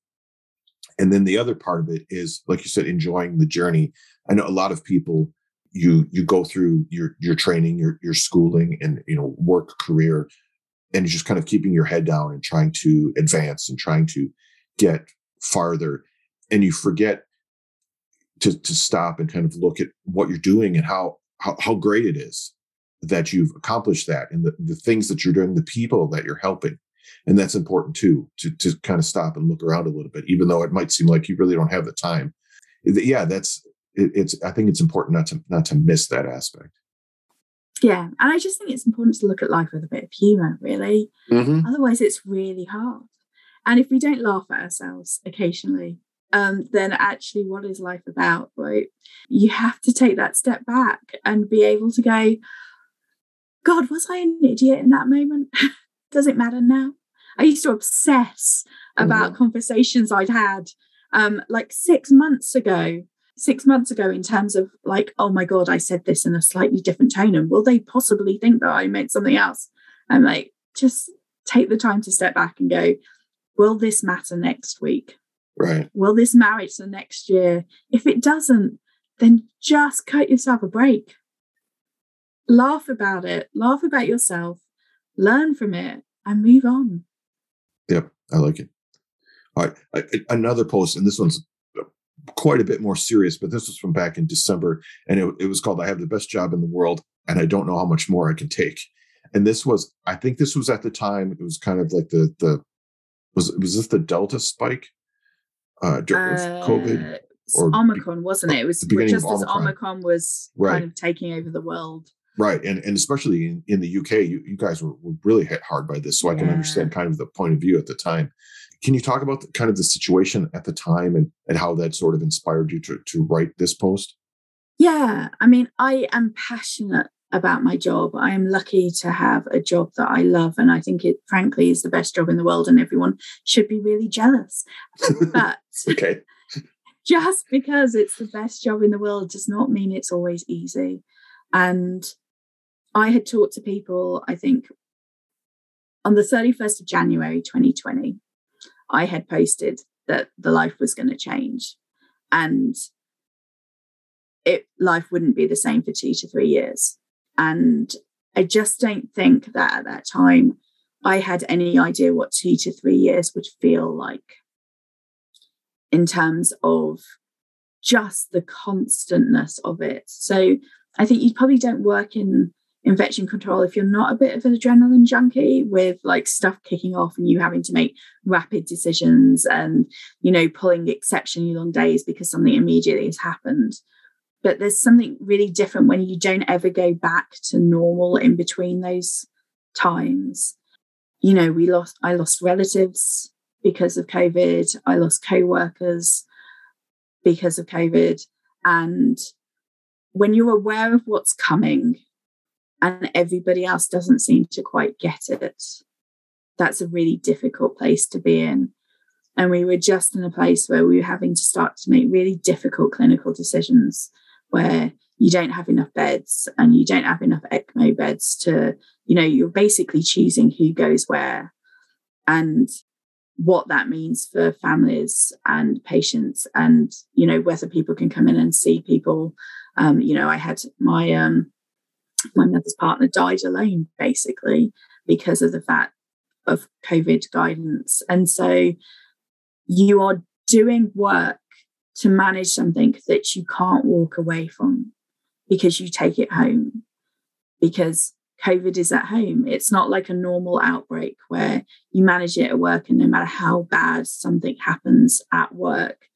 and then the other part of it is like you said enjoying the journey i know a lot of people you you go through your your training your your schooling and you know work career and just kind of keeping your head down and trying to advance and trying to get farther and you forget to to stop and kind of look at what you're doing and how how, how great it is that you've accomplished that and the, the things that you're doing the people that you're helping. And that's important too to to kind of stop and look around a little bit even though it might seem like you really don't have the time. Yeah that's it, it's i think it's important not to not to miss that aspect. Yeah and i just think it's important to look at life with a bit of humor really. Mm-hmm. otherwise it's really hard. And if we don't laugh at ourselves occasionally um, then actually what is life about right you have to take that step back and be able to go god was i an idiot in that moment does it matter now I used to obsess about mm-hmm. conversations I'd had um, like six months ago. Six months ago, in terms of like, oh my God, I said this in a slightly different tone. And will they possibly think that I meant something else? I'm like, just take the time to step back and go, will this matter next week? Right. Will this marriage the next year? If it doesn't, then just cut yourself a break. Laugh about it, laugh about yourself, learn from it, and move on. Yep, I like it. All right, I, another post, and this one's quite a bit more serious, but this was from back in December, and it, it was called "I have the best job in the world, and I don't know how much more I can take." And this was, I think, this was at the time. It was kind of like the the was was this the Delta spike uh, during uh, COVID or Omicron, wasn't it? It was just as Omicron was right. kind of taking over the world. Right. And and especially in, in the UK, you, you guys were, were really hit hard by this. So I can understand kind of the point of view at the time. Can you talk about the, kind of the situation at the time and, and how that sort of inspired you to, to write this post? Yeah. I mean, I am passionate about my job. I am lucky to have a job that I love. And I think it, frankly, is the best job in the world. And everyone should be really jealous. But okay. just because it's the best job in the world does not mean it's always easy. And I had talked to people, I think, on the 31st of January 2020, I had posted that the life was going to change and it life wouldn't be the same for two to three years. And I just don't think that at that time I had any idea what two to three years would feel like in terms of just the constantness of it. So I think you probably don't work in infection control if you're not a bit of an adrenaline junkie with like stuff kicking off and you having to make rapid decisions and you know pulling exceptionally long days because something immediately has happened but there's something really different when you don't ever go back to normal in between those times you know we lost i lost relatives because of covid i lost co-workers because of covid and when you're aware of what's coming and everybody else doesn't seem to quite get it, that's a really difficult place to be in. And we were just in a place where we were having to start to make really difficult clinical decisions where you don't have enough beds and you don't have enough ECMO beds to, you know, you're basically choosing who goes where and what that means for families and patients and, you know, whether people can come in and see people. Um, you know, I had my um, my mother's partner died alone, basically, because of the fact of COVID guidance. And so you are doing work to manage something that you can't walk away from because you take it home, because COVID is at home. It's not like a normal outbreak where you manage it at work, and no matter how bad something happens at work,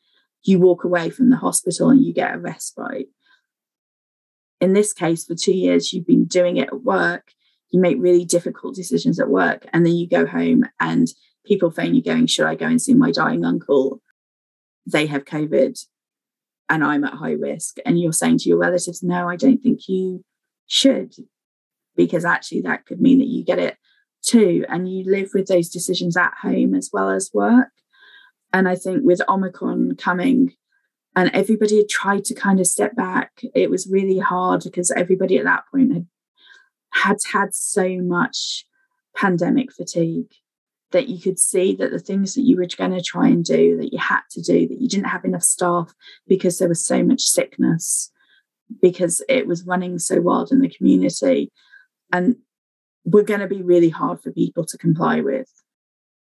you walk away from the hospital and you get a respite in this case, for two years, you've been doing it at work. You make really difficult decisions at work, and then you go home and people phone you going, Should I go and see my dying uncle? They have COVID and I'm at high risk. And you're saying to your relatives, No, I don't think you should, because actually that could mean that you get it too. And you live with those decisions at home as well as work. And I think with Omicron coming, and everybody had tried to kind of step back. It was really hard because everybody at that point had had had so much pandemic fatigue that you could see that the things that you were going to try and do that you had to do that you didn't have enough staff because there was so much sickness because it was running so wild in the community and were going to be really hard for people to comply with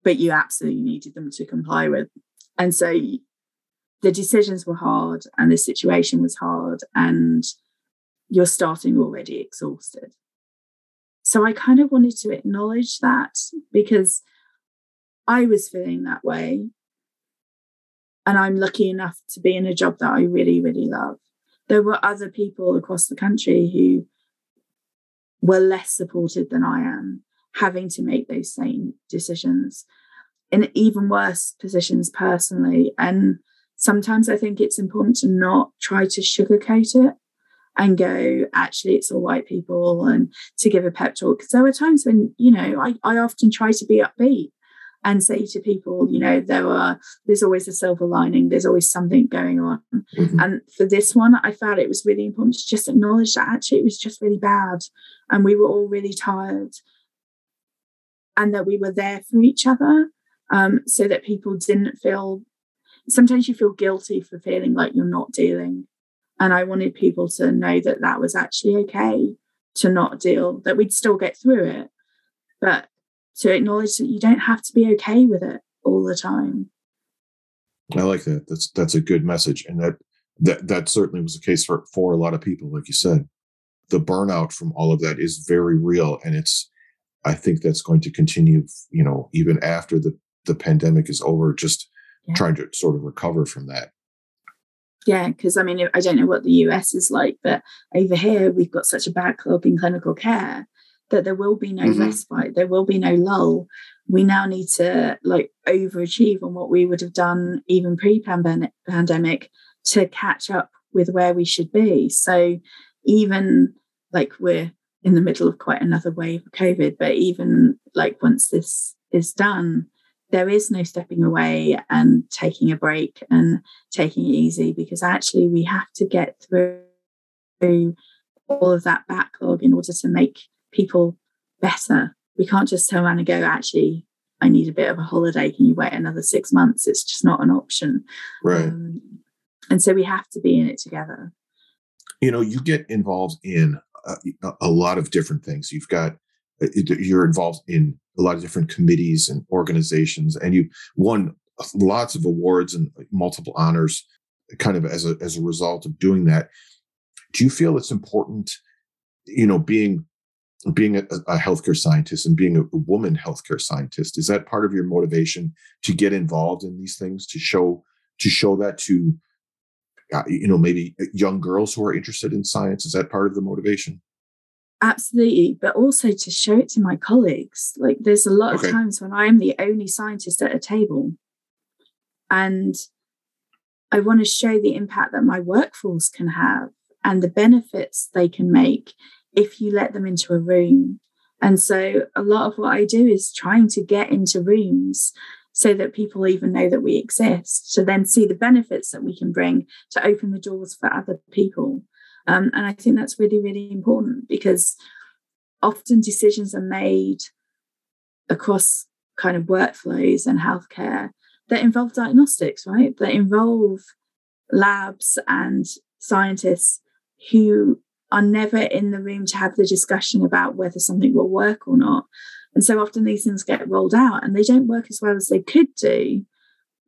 but you absolutely needed them to comply with and so the decisions were hard and the situation was hard and you're starting already exhausted. So I kind of wanted to acknowledge that because I was feeling that way. And I'm lucky enough to be in a job that I really, really love. There were other people across the country who were less supported than I am, having to make those same decisions in even worse positions personally. And sometimes I think it's important to not try to sugarcoat it and go, actually, it's all white people and to give a pep talk. Because there were times when, you know, I, I often try to be upbeat and say to people, you know, there are there's always a silver lining, there's always something going on. Mm-hmm. And for this one, I felt it was really important to just acknowledge that actually it was just really bad and we were all really tired and that we were there for each other um, so that people didn't feel sometimes you feel guilty for feeling like you're not dealing. And I wanted people to know that that was actually okay to not deal, that we'd still get through it, but to acknowledge that you don't have to be okay with it all the time. I like that. That's that's a good message, and that that that certainly was the case for for a lot of people, like you said. The burnout from all of that is very real, and it's. I think that's going to continue. You know, even after the the pandemic is over, just yeah. trying to sort of recover from that. Yeah, because I mean, I don't know what the US is like, but over here we've got such a backlog in clinical care that there will be no mm-hmm. respite, there will be no lull. We now need to like overachieve on what we would have done even pre-pandemic to catch up with where we should be. So even like we're in the middle of quite another wave of COVID, but even like once this is done, there is no stepping away and taking a break and taking it easy because actually we have to get through all of that backlog in order to make people better. We can't just turn around and go, actually, I need a bit of a holiday. Can you wait another six months? It's just not an option. Right. Um, and so we have to be in it together. You know, you get involved in a, a lot of different things. You've got, uh, you're involved in a lot of different committees and organizations, and you won lots of awards and multiple honors kind of as a, as a result of doing that. Do you feel it's important, you know, being being a, a, healthcare scientist and being a, woman healthcare scientist is that part of your motivation to get involved in these things to show to show that to uh, you know maybe young girls who are interested in science? Is that part of the motivation? Absolutely but also to show it to my colleagues. Like there's a lot okay. of times when i'm the only scientist at a table and i want to show the impact that my workforce can have and the benefits they can make if you let them into a room. And so a lot of what I do is trying to get into rooms so that people even know that we exist, to then see the benefits that we can bring to open the doors for other people. Um, and I think that's really, really important because often decisions are made across kind of workflows and healthcare that involve diagnostics, right? That involve labs and scientists who are never in the room to have the discussion about whether something will work or not. And so often these things get rolled out and they don't work as well as they could do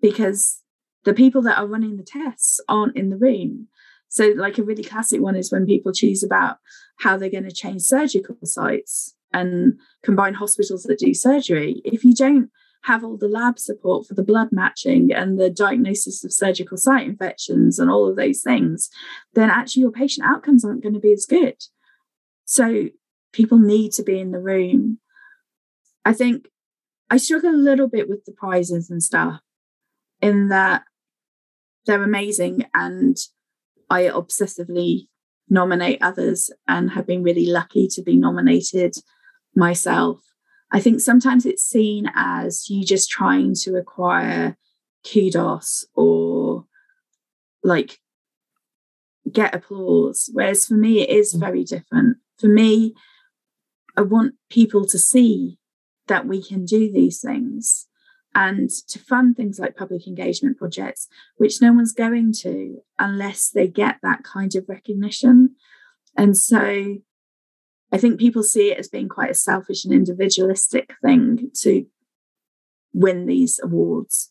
because the people that are running the tests aren't in the room. So, like a really classic one is when people choose about how they're going to change surgical sites and combine hospitals that do surgery. If you don't have all the lab support for the blood matching and the diagnosis of surgical site infections and all of those things, then actually your patient outcomes aren't going to be as good. So people need to be in the room. I think I struggle a little bit with the prizes and stuff in that they're amazing and I obsessively nominate others and have been really lucky to be nominated myself. I think sometimes it's seen as you just trying to acquire kudos or like get applause. Whereas for me, it is mm. very different. For me, I want people to see that we can do these things and to fund things like public engagement projects, which no one's going to unless they get that kind of recognition. And so I think people see it as being quite a selfish and individualistic thing to win these awards.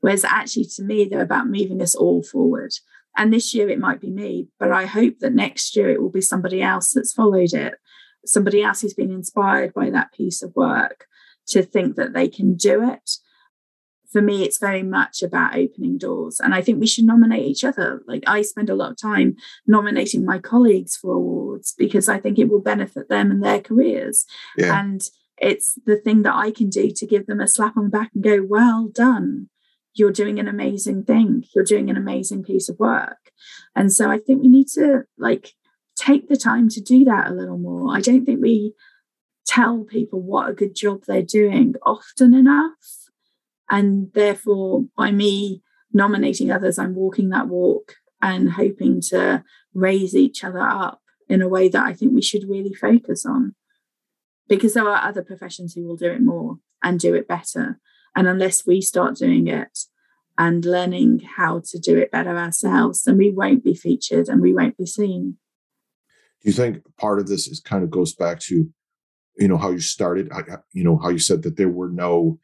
Whereas actually, to me, they're about moving us all forward. And this year it might be me, but I hope that next year it will be somebody else that's followed it, somebody else who's been inspired by that piece of work to think that they can do it for me, it's very much about opening doors. And I think we should nominate each other. Like I spend a lot of time nominating my colleagues for awards because I think it will benefit them and their careers. Yeah. And it's the thing that I can do to give them a slap on the back and go, well done. You're doing an amazing thing. You're doing an amazing piece of work. And so I think we need to like take the time to do that a little more. I don't think we tell people what a good job they're doing often enough and therefore, by me nominating others, I'm walking that walk and hoping to raise each other up in a way that I think we should really focus on. Because there are other professions who will do it more and do it better. And unless we start doing it and learning how to do it better ourselves, then we won't be featured and we won't be seen. Do you think part of this is kind of goes back to, you know, how you started, you know, how you said that there were no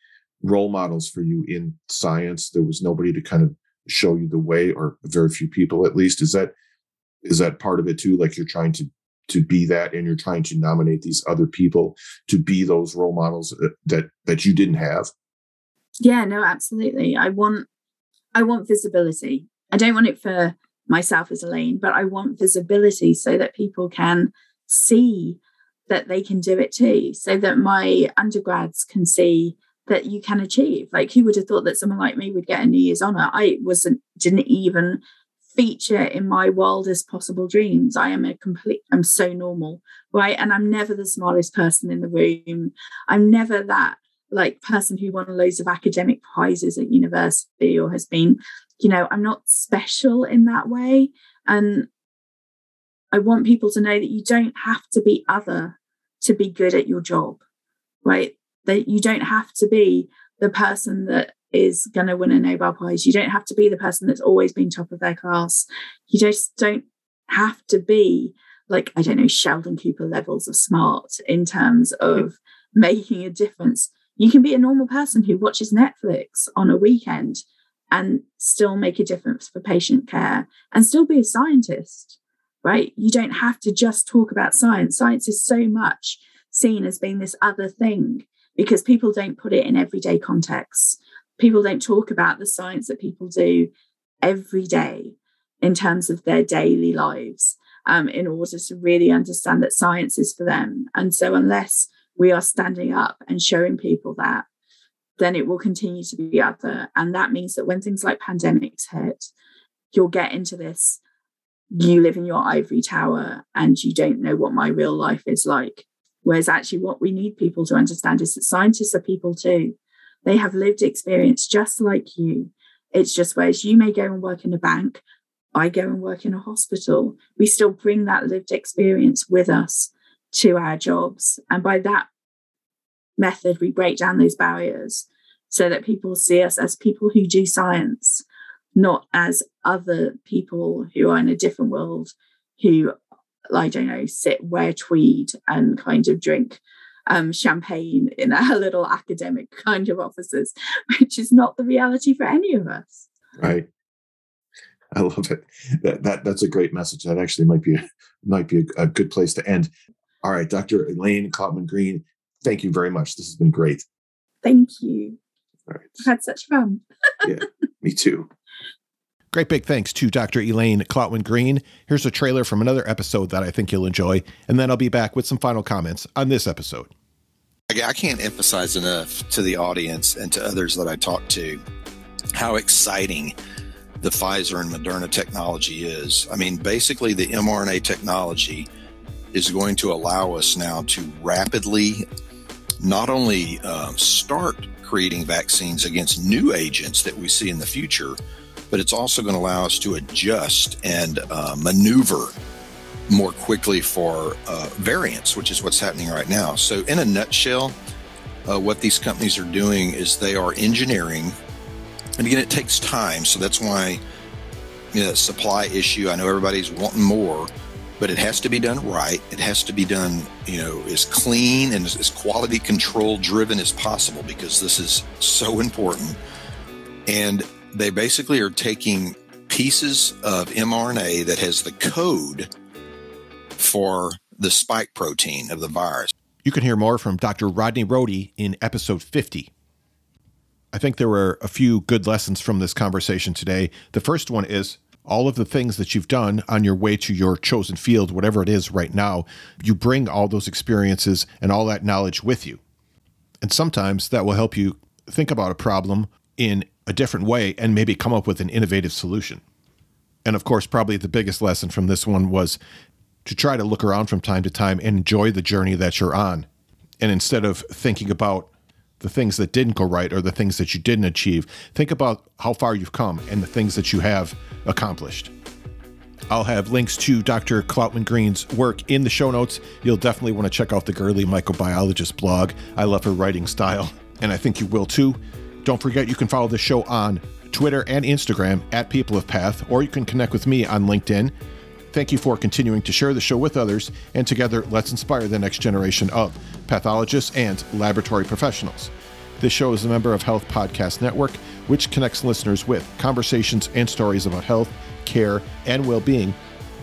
role models for you in science. There was nobody to kind of show you the way or very few people at least. Is that is that part of it too? Like you're trying to to be that and you're trying to nominate these other people to be those role models uh, that that you didn't have? Yeah no absolutely. I want i want visibility. I don't want it for myself as Elaine, but I want visibility so that people can see that they can do it too, so that my undergrads can see that you can achieve. Like, who would have thought that someone like me would get a New Year's honor? I wasn't, didn't even feature in my wildest possible dreams. I am a complete, I'm so normal, right? And I'm never the smartest person in the room. I'm never that like person who won loads of academic prizes at university or has been, you know, I'm not special in that way. And I want people to know that you don't have to be other to be good at your job, right? That you don't have to be the person that is going to win a Nobel Prize. You don't have to be the person that's always been top of their class. You just don't have to be like, I don't know, Sheldon Cooper levels of smart in terms of making a difference. You can be a normal person who watches Netflix on a weekend and still make a difference for patient care and still be a scientist, right? You don't have to just talk about science. Science is so much seen as being this other thing because people don't put it in everyday contexts. People don't talk about the science that people do every day in terms of their daily lives um, in order to really understand that science is for them. And so, unless we are standing up and showing people that, then it will continue to be other. And that means that when things like pandemics hit, you'll get into this you live in your ivory tower and you don't know what my real life is like. Whereas actually, what we need people to understand is that scientists are people too. They have lived experience just like you. It's just whereas you may go and work in a bank, I go and work in a hospital, we still bring that lived experience with us to our jobs. And by that method, we break down those barriers so that people see us as people who do science, not as other people who are in a different world who I don't know, sit, wear tweed, and kind of drink um, champagne in our little academic kind of offices, which is not the reality for any of us. Right. I love it. That, that that's a great message. That actually might be might be a, a good place to end. All right, Dr. Elaine Cloutman Green, thank you very much. This has been great. Thank you. All right. I've had such fun. yeah, me too. Great big thanks to Dr. Elaine Cloutman Green. Here's a trailer from another episode that I think you'll enjoy, and then I'll be back with some final comments on this episode. I can't emphasize enough to the audience and to others that I talk to how exciting the Pfizer and Moderna technology is. I mean, basically, the mRNA technology is going to allow us now to rapidly not only uh, start creating vaccines against new agents that we see in the future, but it's also going to allow us to adjust and uh, maneuver more quickly for uh, variants, which is what's happening right now. So, in a nutshell, uh, what these companies are doing is they are engineering, and again, it takes time. So that's why you know, supply issue. I know everybody's wanting more, but it has to be done right. It has to be done, you know, as clean and as quality control driven as possible because this is so important. And they basically are taking pieces of mRNA that has the code for the spike protein of the virus. You can hear more from Dr. Rodney Rohde in episode 50. I think there were a few good lessons from this conversation today. The first one is all of the things that you've done on your way to your chosen field, whatever it is right now, you bring all those experiences and all that knowledge with you. And sometimes that will help you think about a problem in a different way and maybe come up with an innovative solution. And of course, probably the biggest lesson from this one was to try to look around from time to time and enjoy the journey that you're on. And instead of thinking about the things that didn't go right or the things that you didn't achieve, think about how far you've come and the things that you have accomplished. I'll have links to Dr. Cloutman Green's work in the show notes. You'll definitely want to check out the Girly Microbiologist blog. I love her writing style, and I think you will too. Don't forget you can follow the show on Twitter and Instagram at People of Path, or you can connect with me on LinkedIn. Thank you for continuing to share the show with others, and together let's inspire the next generation of pathologists and laboratory professionals. This show is a member of Health Podcast Network, which connects listeners with conversations and stories about health, care, and well being.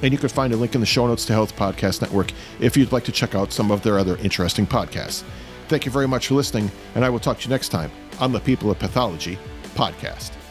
And you can find a link in the show notes to Health Podcast Network if you'd like to check out some of their other interesting podcasts. Thank you very much for listening, and I will talk to you next time on the People of Pathology podcast.